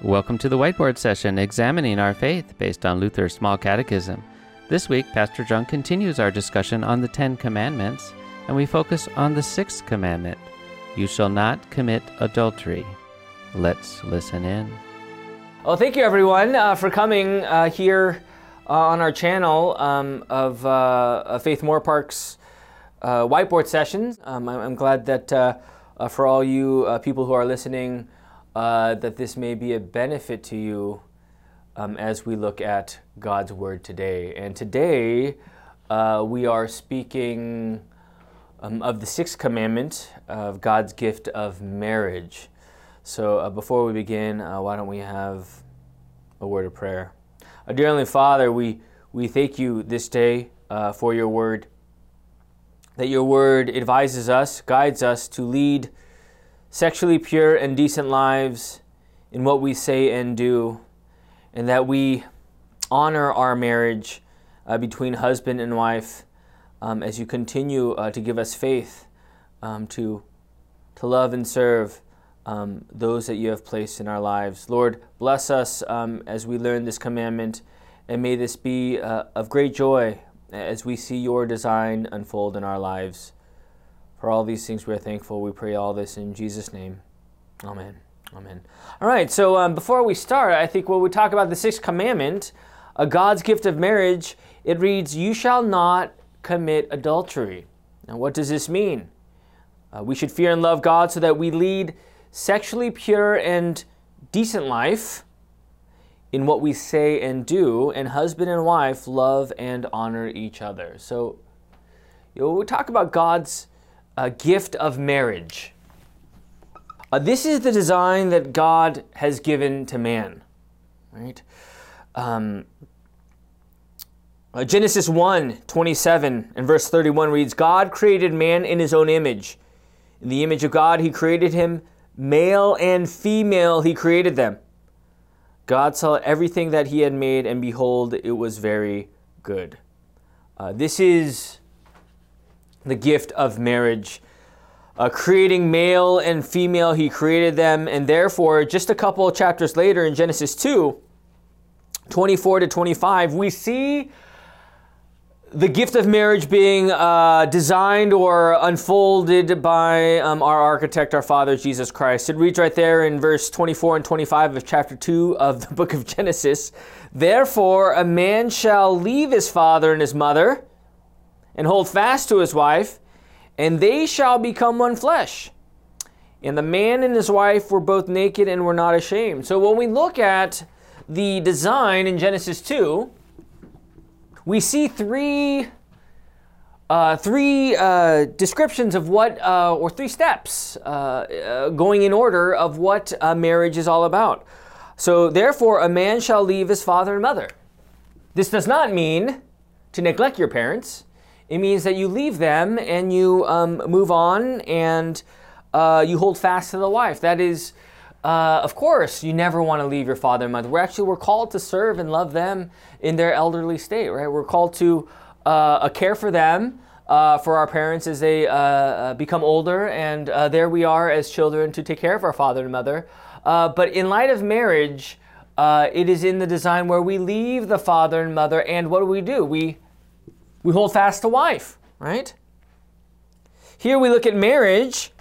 Welcome to the whiteboard session examining our faith based on Luther's Small Catechism. This week, Pastor John continues our discussion on the Ten Commandments, and we focus on the sixth commandment You shall not commit adultery. Let's listen in. Well, thank you everyone uh, for coming uh, here uh, on our channel um, of, uh, of Faith Moorpark's uh, whiteboard sessions. Um, I'm, I'm glad that uh, for all you people who are listening, that this may be a benefit to you um, as we look at God's Word today. And today we are speaking um, of the sixth commandment of God's gift of marriage. So uh, before we begin, uh, why don't we have a word of prayer? Uh, dear Heavenly Father, we, we thank you this day uh, for your word, that your word advises us, guides us to lead sexually pure and decent lives in what we say and do, and that we honor our marriage uh, between husband and wife um, as you continue uh, to give us faith um, to, to love and serve um, those that you have placed in our lives. Lord, bless us um, as we learn this commandment, and may this be uh, of great joy as we see your design unfold in our lives. For all these things we are thankful. We pray all this in Jesus' name. Amen. Amen. All right, so um, before we start, I think when we talk about the sixth commandment, a God's gift of marriage, it reads, You shall not commit adultery. Now, what does this mean? Uh, we should fear and love God so that we lead sexually pure and decent life in what we say and do, and husband and wife love and honor each other. So, you know, we talk about God's uh, gift of marriage. Uh, this is the design that God has given to man, right? Um, uh, Genesis 1 27 and verse 31 reads God created man in his own image. In the image of God, he created him, Male and female, he created them. God saw everything that he had made, and behold, it was very good. Uh, this is the gift of marriage. Uh, creating male and female, he created them, and therefore, just a couple of chapters later in Genesis 2, 24 to 25, we see the gift of marriage being uh, designed or unfolded by um, our architect, our Father, Jesus Christ. It reads right there in verse 24 and 25 of chapter 2 of the book of Genesis Therefore, a man shall leave his father and his mother and hold fast to his wife, and they shall become one flesh. And the man and his wife were both naked and were not ashamed. So when we look at the design in Genesis 2, we see three uh, three uh, descriptions of what, uh, or three steps uh, uh, going in order of what a marriage is all about. So, therefore, a man shall leave his father and mother. This does not mean to neglect your parents. It means that you leave them and you um, move on and uh, you hold fast to the wife. That is uh, of course, you never want to leave your father and mother. We're actually we're called to serve and love them in their elderly state, right? We're called to uh, care for them, uh, for our parents as they uh, uh, become older, and there we are as children to take care of our father and mother. but in light of marriage, it is in the design where we leave the father and mother, and what do we do? We we hold fast to wife, right? Here we look at marriage,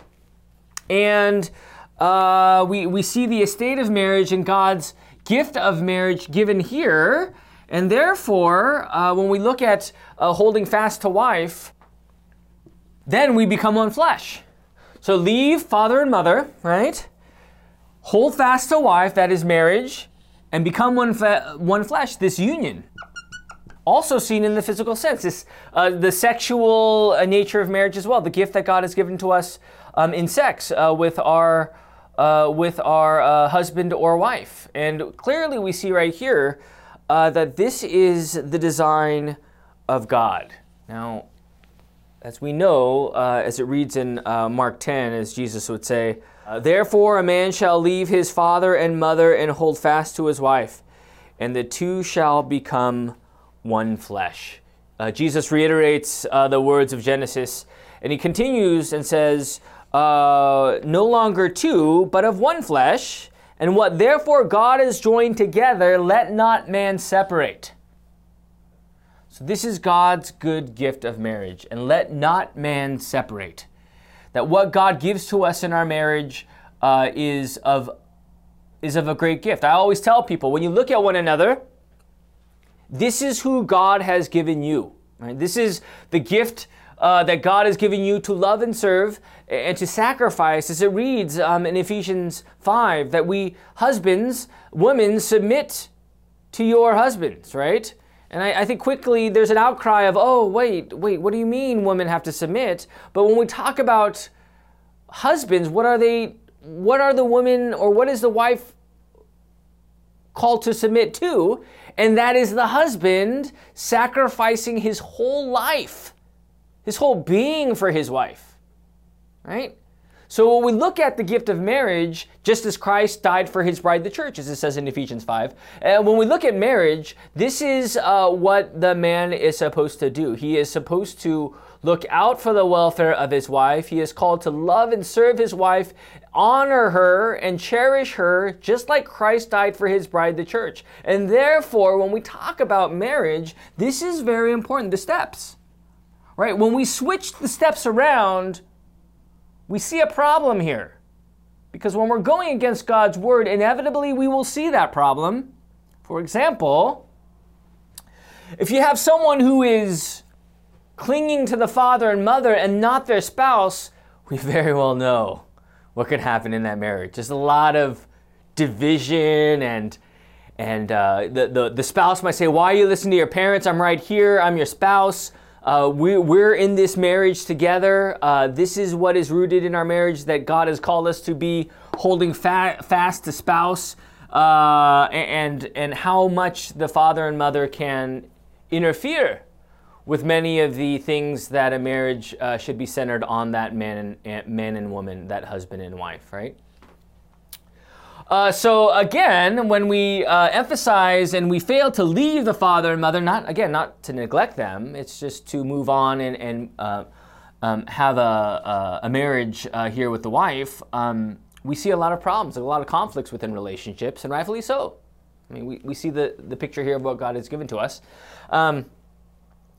and uh, we, we see the estate of marriage and God's gift of marriage given here. And therefore, uh, when we look at uh, holding fast to wife, then we become one flesh. So leave father and mother, right? Hold fast to wife, that is marriage, and become one, fe- one flesh, this union. Also seen in the physical sense, this, uh, the sexual uh, nature of marriage as well, the gift that God has given to us um, in sex uh, with our uh, with our uh, husband or wife. And clearly, we see right here uh, that this is the design of God. Now, as we know, as it reads in Mark 10, as Jesus would say, Therefore, a man shall leave his father and mother and hold fast to his wife, and the two shall become one flesh. Jesus reiterates the words of Genesis, and he continues and says, uh, no longer two, but of one flesh. And what therefore God has joined together, let not man separate. So, this is God's good gift of marriage, and let not man separate. That what God gives to us in our marriage uh, is, of, is of a great gift. I always tell people when you look at one another, this is who God has given you. Right? This is the gift uh, that God has given you to love and serve and to sacrifice, as it reads um, in Ephesians 5, that we husbands, women, submit to your husbands, right? And I, I, think quickly there's an outcry of, oh, wait, wait, what do you mean women have to submit? But when we talk about husbands, what are they, what are the women, or what is the wife called to submit to? And that is the husband sacrificing his whole life, his whole being for his wife, right? So when we look at the gift of marriage, just as Christ died for his bride, the church, as it says in Ephesians 5, and when we look at marriage, this is uh, what the man is supposed to do. He is supposed to look out for the welfare of his wife. He is called to love and serve his wife, honor her, and cherish her, just like Christ died for his bride, the church. And therefore, when we talk about marriage, this is very important the steps. Right? When we switch the steps around, we see a problem here. Because when we're going against God's word, inevitably we will see that problem. For example, if you have someone who is clinging to the father and mother and not their spouse, we very well know what could happen in that marriage. There's a lot of division and and uh, the, the, the spouse might say, Why are you listening to your parents? I'm right here. I'm your spouse. Uh, we, we're in this marriage together. Uh, this is what is rooted in our marriage that God has called us to be holding fa- fast to spouse, uh, and, and how much the father and mother can interfere with many of the things that a marriage uh, should be centered on that man and, man and woman, that husband and wife, right? Uh, so again, when we uh, emphasize and we fail to leave the father and mother, not again, not to neglect them, it's just to move on and, and uh, um, have a, a, a marriage uh, here with the wife. Um, we see a lot of problems, a lot of conflicts within relationships, and rightfully so. I mean, we, we see the, the picture here of what God has given to us. Um,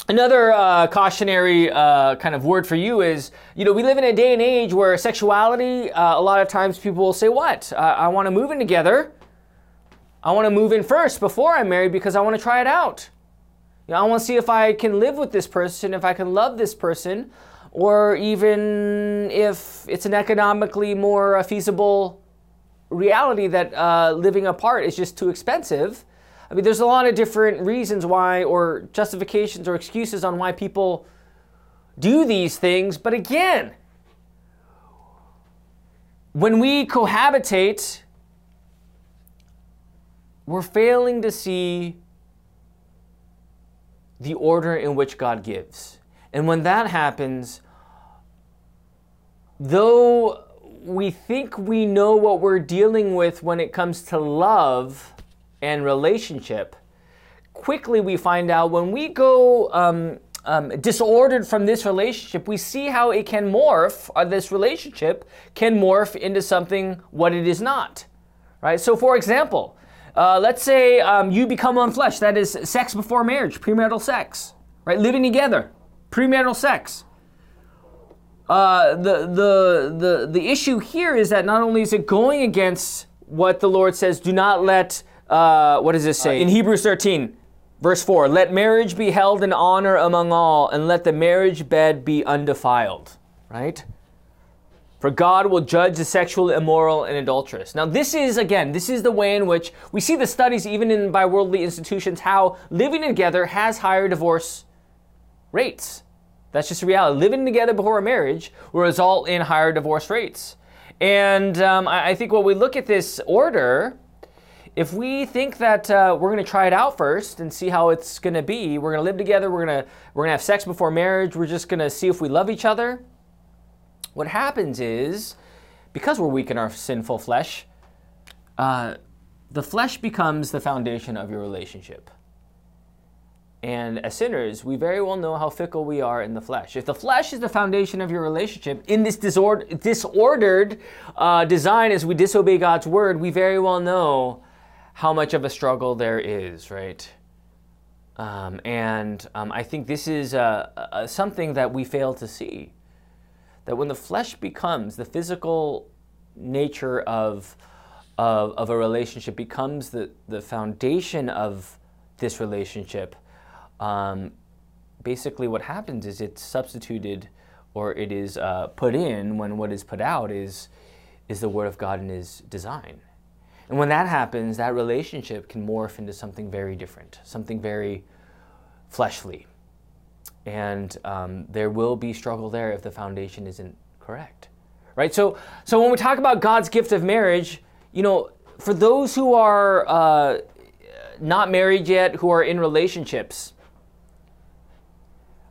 Another uh, cautionary uh, kind of word for you is, you know, we live in a day and age where sexuality, uh, a lot of times people will say, What? I want to move in together. I want to move in first before I'm married because I want to try it out. You know, I want to see if I can live with this person, if I can love this person, or even if it's an economically more uh, feasible reality that uh, living apart is just too expensive I mean, there's a lot of different reasons why, or justifications or excuses on why people do these things. But again, when we cohabitate, we're failing to see the order in which God gives. And when that happens, though we think we know what we're dealing with when it comes to love, and relationship, quickly we find out when we go um, um, disordered from this relationship, we see how it can morph, uh, this relationship can morph into something what it is not. Right? So, for example, uh, let's say um, you become one flesh, that is sex before marriage, premarital sex, right? Living together, premarital sex. Uh, the, the, the, the issue here is that not only is it going against what the Lord says, do not let uh, what does this say? Uh, in Hebrews 13, verse 4 Let marriage be held in honor among all, and let the marriage bed be undefiled. Right? For God will judge the sexual immoral and adulterous. Now, this is, again, this is the way in which we see the studies, even in by worldly institutions, how living together has higher divorce rates. That's just a reality. Living together before a marriage will result in higher divorce rates. And um, I, I think when we look at this order, if we think that uh, we're going to try it out first and see how it's going to be, we're going to live together, we're going to we're going to have sex before marriage, we're just going to see if we love each other. What happens is, because we're weak in our sinful flesh, uh, the flesh becomes the foundation of your relationship. And as sinners, we very well know how fickle we are in the flesh. If the flesh is the foundation of your relationship in this disorder, disordered uh, design as we disobey God's word, we very well know how much of a struggle there is, right? Um, and um, I think this is uh, uh, something that we fail to see. That when the flesh becomes the physical nature of, of, of a relationship becomes the, the foundation of this relationship, um, basically what happens is it's substituted or it is uh, put in when what is put out is, is the Word of God and His design. And when that happens, that relationship can morph into something very different, something very fleshly. And um, there will be struggle there if the foundation isn't correct. Right? So, so when we talk about God's gift of marriage, you know, for those who are uh, not married yet, who are in relationships,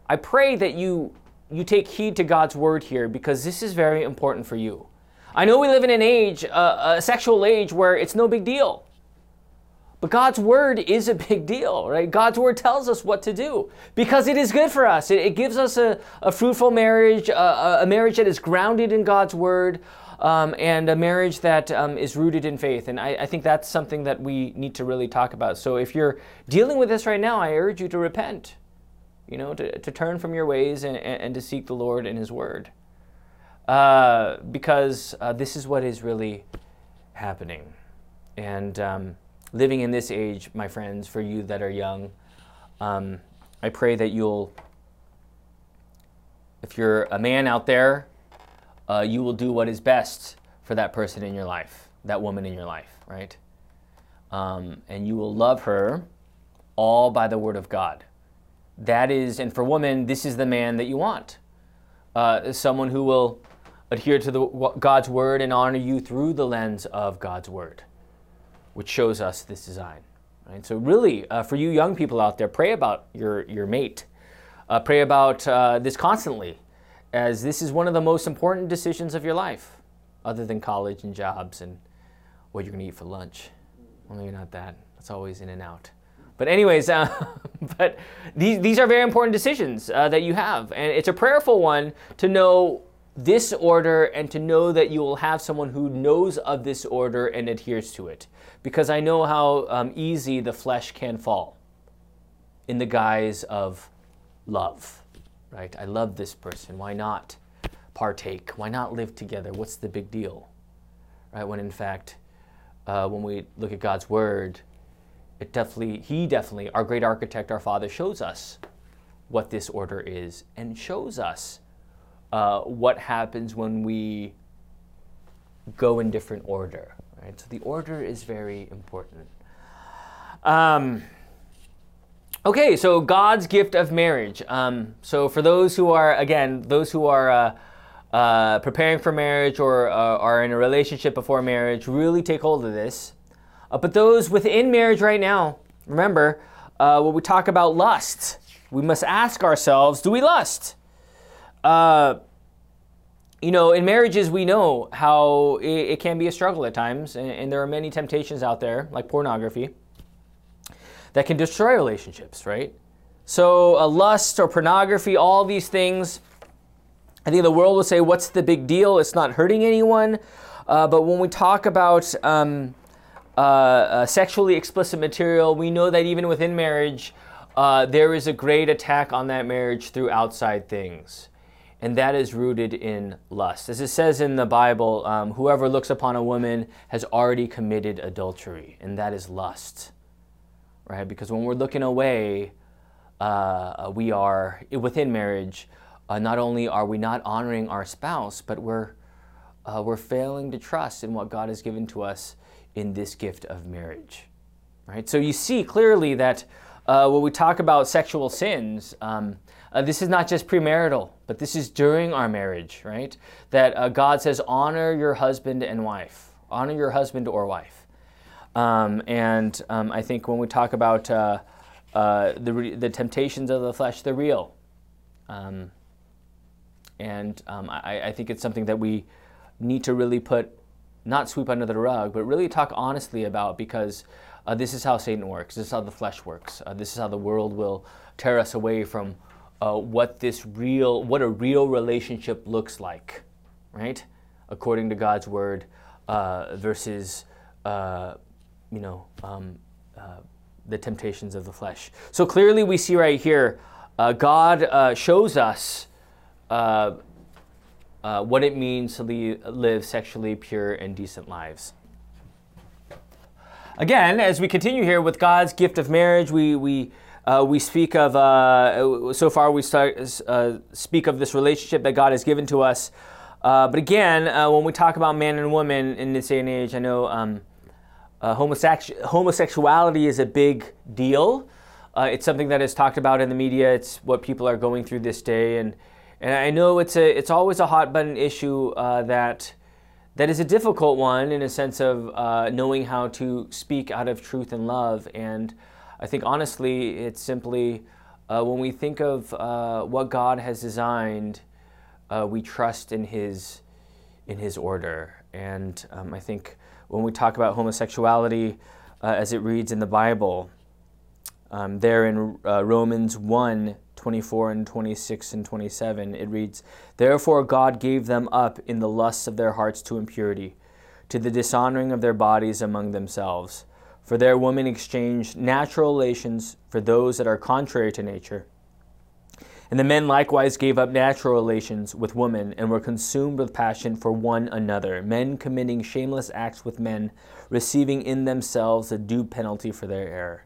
I pray that you you take heed to God's word here because this is very important for you. I know we live in an age, uh, a sexual age, where it's no big deal. But God's word is a big deal, right? God's word tells us what to do because it is good for us. It, it gives us a, a fruitful marriage, a, a, marriage that is grounded in God's word, um, and a marriage that um, is rooted in faith. And I, I, think that's something that we need to really talk about. So if you're dealing with this right now, I urge you to repent, you know, to, to turn from your ways and, and to seek the Lord and His word. Uh, because uh, this is what is really happening. And. Um, living in this age, my friends, for you that are young, um, I pray that you'll, if you're a man out there, uh, you will do what is best for that person in your life, that woman in your life, right? Um, and you will love her all by the word of God. That is, and for women, this is the man that you want. Uh, someone who will adhere to the, God's word and honor you through the lens of God's word which shows us this design. Right? So really, uh, for you young people out there, pray about your, your mate. Uh, pray about uh, this constantly, as this is one of the most important decisions of your life, other than college and jobs and what you're going to eat for lunch. Well, maybe not that. That's always in and out. But anyways, uh, but these, these are very important decisions uh, that you have. And it's a prayerful one to know this order and to know that you will have someone who knows of this order and adheres to it. Because I know how um, easy the flesh can fall in the guise of love, right? I love this person. Why not partake? Why not live together? What's the big deal? Right? When in fact, uh, when we look at God's word, it definitely, He definitely, our great architect, our Father, shows us what this order is and shows us uh, what happens when we go in different order. Right? So the order is very important. Um, okay, so God's gift of marriage. Um, so for those who are, again, those who are uh, uh, preparing for marriage or uh, are in a relationship before marriage, really take hold of this. Uh, but those within marriage right now, remember, uh, when we talk about lust, we must ask ourselves, do we lust? Uh, you know, in marriages, we know how it, it can be a struggle at times, and, and, there are many temptations out there, like pornography, that can destroy relationships, right? So, a lust or pornography, all these things, I think the world will say, What's the big deal? It's not hurting anyone. Uh, but when we talk about um, uh, uh, sexually explicit material, we know that even within marriage, uh, there is a great attack on that marriage through outside things and that is rooted in lust. As it says in the Bible, um, whoever looks upon a woman has already committed adultery, and that is lust, right? Because when we're looking away, uh, we are within marriage. Uh, not only are we not honoring our spouse, but we're uh, we're failing to trust in what God has given to us in this gift of marriage, right? So you see clearly that uh, when we talk about sexual sins. Um, uh, this is not just premarital, but this is during our marriage, right? That uh, God says, honor your husband and wife, honor your husband or wife. Um, and um, I think when we talk about uh, uh the, re- the temptations of the flesh, they're real. Um, and um, I, I, think it's something that we need to really put not sweep under the rug, but really talk honestly about because uh, this is how Satan works. This is how the flesh works. Uh, this is how the world will tear us away from uh, what this real, what a real relationship looks like, right? According to God's word, uh, versus, uh, you know, um, uh, the temptations of the flesh. So clearly, we see right here, God shows us. Uh, what it means to live sexually pure and decent lives. Again, as we continue here with God's gift of marriage, we, we uh, we speak of, uh, so far we start, uh, speak of this relationship that God has given to us. Uh, but again, uh, when we talk about man and woman in this day and age, I know um, uh, homosexu- homosexuality is a big deal. it's something that is talked about in the media. It's what people are going through this day. And, and I know it's, a, it's always a hot button issue that, that is a difficult one in a sense of knowing how to speak out of truth and love. And I think honestly, it's simply uh, when we think of uh, what God has designed, uh, we trust in His in His order. And um, I think when we talk about homosexuality, uh, as it reads in the Bible, um, there in uh, Romans 1 24 and 26 and 27, it reads, Therefore God gave them up in the lusts of their hearts to impurity, to the dishonoring of their bodies among themselves for their women exchanged natural relations for those that are contrary to nature. And the men likewise gave up natural relations with women and were consumed with passion for one another, men committing shameless acts with men, receiving in themselves a due penalty for their error.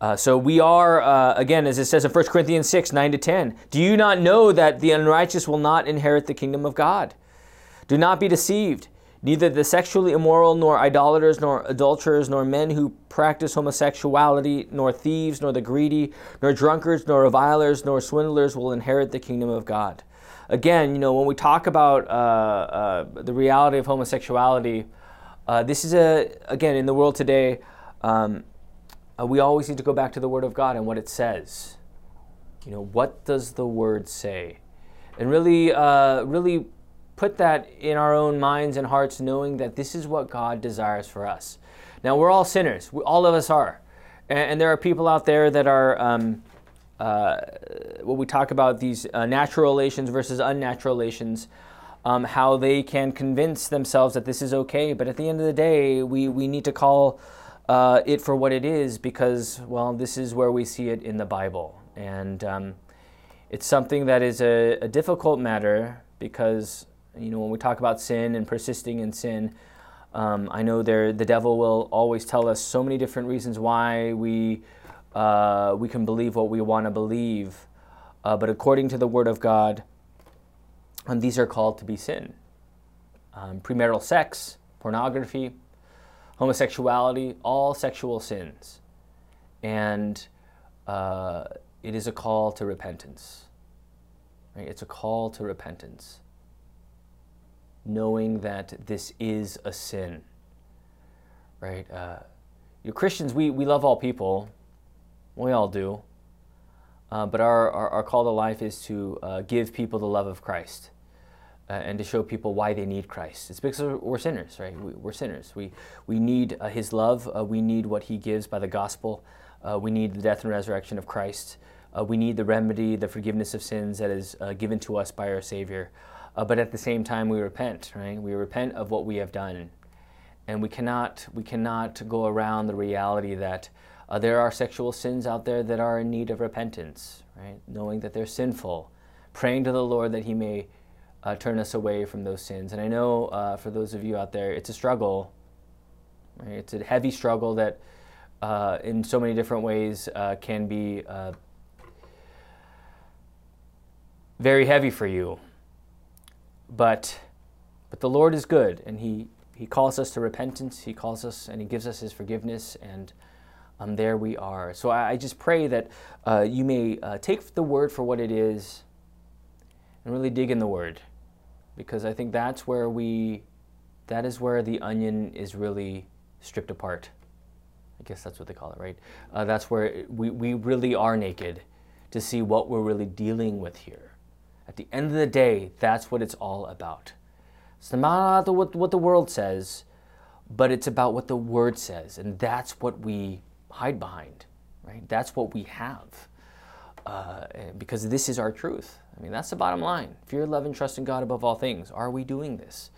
Uh, so we are, uh, again, as it says in 1 Corinthians 6 9 to 10, do you not know that the unrighteous will not inherit the kingdom of God? Do not be deceived. Neither the sexually immoral, nor idolaters, nor adulterers, nor men who practice homosexuality, nor thieves, nor the greedy, nor drunkards, nor revilers, nor swindlers will inherit the kingdom of God. Again, you know, when we talk about uh, uh, the reality of homosexuality, uh, this is a, again, in the world today, um, uh, we always need to go back to the Word of God and what it says. You know, what does the Word say? And really, uh, really put that in our own minds and hearts, knowing that this is what God desires for us. Now, we're all sinners, we, all of us are. And, and, there are people out there that are, um, uh, what we talk about, these uh, natural relations versus unnatural relations. Um, how they can convince themselves that this is okay, but at the end of the day, we, we need to call uh, it for what it is because, well, this is where we see it in the Bible. And um, it's something that is a, a difficult matter because you know, when we talk about sin and persisting in sin, um, I know there the devil will always tell us so many different reasons why we uh, we can believe what we want to believe, uh, but according to the Word of God, um, these are called to be sin. Um, premarital sex, pornography, homosexuality, all sexual sins, and uh, it is a call to repentance. Right? It's a call to repentance knowing that this is a sin. Right? Uh, you Christians, we, we love all people. We all do. Uh, but our, our, our, call to life is to uh, give people the love of Christ uh, and to show people why they need Christ. It's because we're sinners, right? We, are sinners. We, we need uh, His love. Uh, we need what He gives by the gospel. we need the death and resurrection of Christ. we need the remedy, the forgiveness of sins that is given to us by our Savior uh, but at the same time we repent, right? We repent of what we have done. And we cannot, we cannot go around the reality that uh, there are sexual sins out there that are in need of repentance, right? Knowing that they're sinful, praying to the Lord that He may uh, turn us away from those sins. And I know uh, for those of you out there, it's a struggle. Right? It's a heavy struggle that, uh, in so many different ways, uh, can be uh, very heavy for you. But, but the Lord is good, and He, he calls us to repentance. He calls us and He gives us His forgiveness, and um, there we are. So I, I just pray that uh, you may uh, take the Word for what it is and really dig in the Word, because I think that's where we, that is where the onion is really stripped apart. I guess that's what they call it, right? Uh, that's where we, we really are naked to see what we're really dealing with here. At the end of the day, that's what it's all about. It's not about what, what the world says, but it's about what the Word says. And that's what we hide behind, right? That's what we have. Uh, because this is our truth. I mean, that's the bottom line. Fear, love, and trust in God above all things. Are we doing this?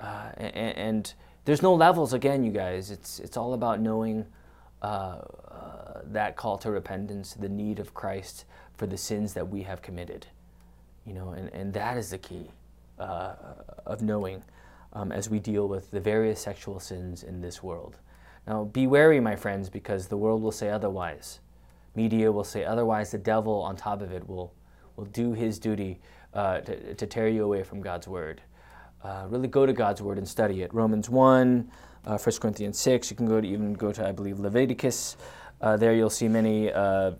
Uh, and, and, there's no levels, again, you guys. It's, it's all about knowing uh, uh, that call to repentance, the need of Christ for the sins that we have committed. You know, and, and that is the key uh, of knowing um, as we deal with the various sexual sins in this world. Now, be wary, my friends, because the world will say otherwise. Media will say otherwise. The devil, on top of it, will, will do his duty uh, to, to tear you away from God's word. Uh, really go to God's word and study it. Romans 1, uh, 1 Corinthians 6. You can go to even go to, I believe, Leviticus. Uh, there you'll see many uh,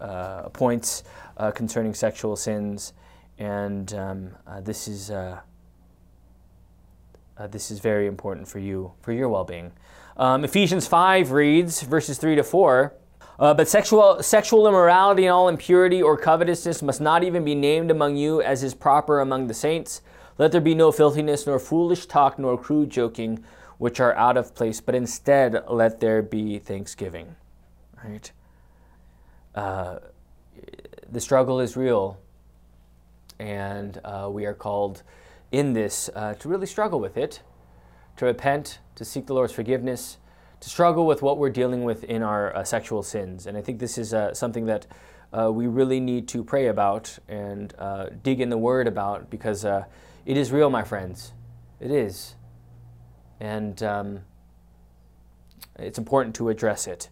uh, points uh, concerning sexual sins, and um, this is this is very important for you for your well-being. Um, Ephesians 5 reads verses 3 to 4. Uh, but sexual, sexual immorality and all impurity or covetousness must not even be named among you as is proper among the saints. Let there be no filthiness, nor foolish talk, nor crude joking, which are out of place, but instead let there be thanksgiving. Right? Uh, the struggle is real, and uh, we are called in this uh, to really struggle with it, to repent, to seek the Lord's forgiveness, to struggle with what we're dealing with in our uh, sexual sins. And I think this is uh, something that uh, we really need to pray about and uh, dig in the Word about because it is real, my friends. It is. And um, it's important to address it.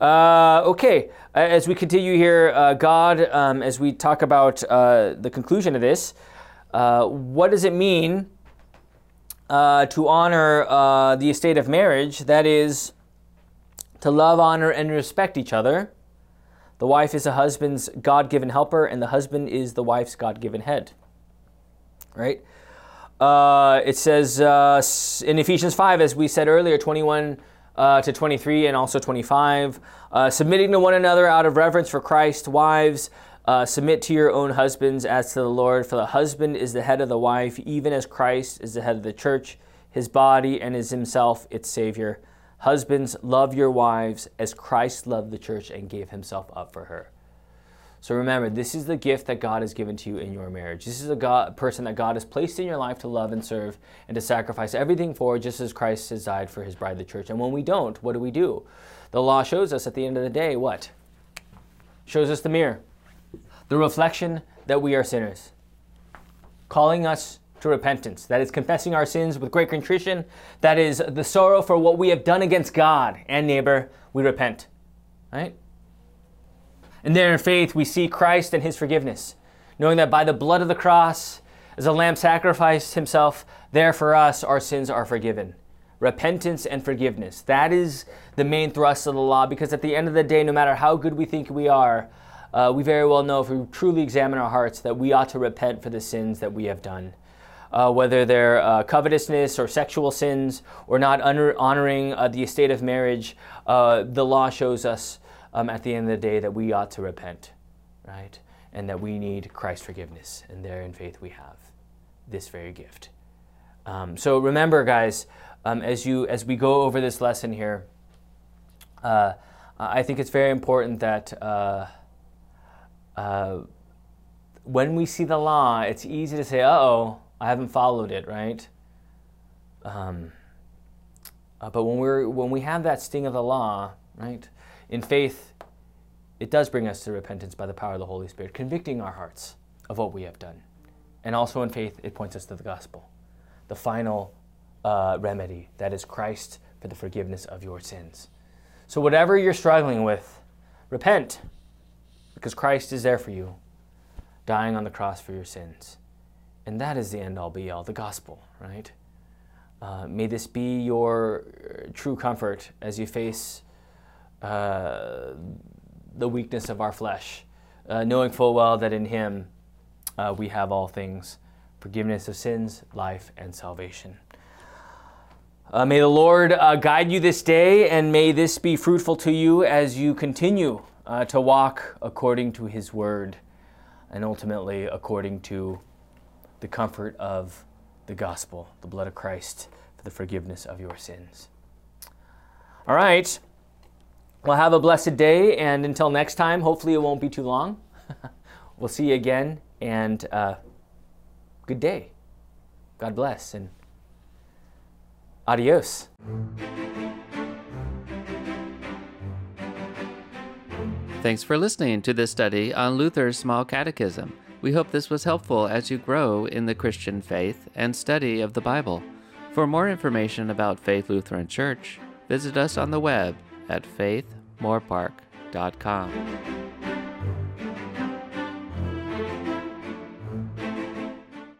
Uh, okay, as we continue here, God, um, as we talk about the conclusion of this, what does it mean uh, to honor uh, the estate of marriage, that is, to love, honor, and respect each other. The wife is a husband's God given helper, and the husband is the wife's God given head. Right? Uh, it says uh, in Ephesians 5, as we said earlier, 21 uh, to 23 and also 25, uh, submitting to one another out of reverence for Christ, wives, uh, submit to your own husbands as to the Lord, for the husband is the head of the wife, even as Christ is the head of the church, his body, and is himself its Savior. Husbands, love your wives as Christ loved the church and gave himself up for her. So remember, this is the gift that God has given to you in your marriage. This is a God, person that God has placed in your life to love and serve and to sacrifice everything for, just as Christ has died for his bride, the church. And when we don't, what do we do? The law shows us at the end of the day what? Shows us the mirror the reflection that we are sinners, calling us to repentance. That is confessing our sins with great contrition. That is the sorrow for what we have done against God and neighbor. We repent. Right? And there in faith, we see Christ and his forgiveness, knowing that by the blood of the cross, as a lamb sacrificed himself, there for us our sins are forgiven. Repentance and forgiveness. That is the main thrust of the law because at the end of the day, no matter how good we think we are, uh, we very well know if we truly examine our hearts that we ought to repent for the sins that we have done. Uh, whether they're uh, covetousness or sexual sins or not honor- honoring uh, the estate of marriage, uh, the law shows us um, at the end of the day that we ought to repent, right? And that we need Christ's forgiveness. And there in faith we have this very gift. Um, so remember, guys, um, as, you, as we go over this lesson here, uh, I think it's very important that uh, when we see the law, it's easy to say, uh oh, I haven't followed it, right? Um, uh, but when, we're, when we have that sting of the law, right, in faith, it does bring us to repentance by the power of the Holy Spirit, convicting our hearts of what we have done. And also in faith, it points us to the gospel, the final uh, remedy that is Christ for the forgiveness of your sins. So, whatever you're struggling with, repent because Christ is there for you, dying on the cross for your sins. And that is the end all be all, the gospel, right? Uh, may this be your uh, true comfort as you face uh, the weakness of our flesh, uh, knowing full well that in Him uh, we have all things forgiveness of sins, life, and salvation. Uh, may the Lord guide you this day, and may this be fruitful to you as you continue uh, to walk according to His Word and ultimately according to the comfort of the gospel, the blood of Christ, for the forgiveness of your sins. All right. Well, have a blessed day, and until next time, hopefully it won't be too long. we'll see you again, and uh, good day. God bless, and adios. Thanks for listening to this study on Luther's Small Catechism. We hope this was helpful as you grow in the Christian faith and study of the Bible. For more information about Faith Lutheran Church, visit us on the web at faithmoorpark.com.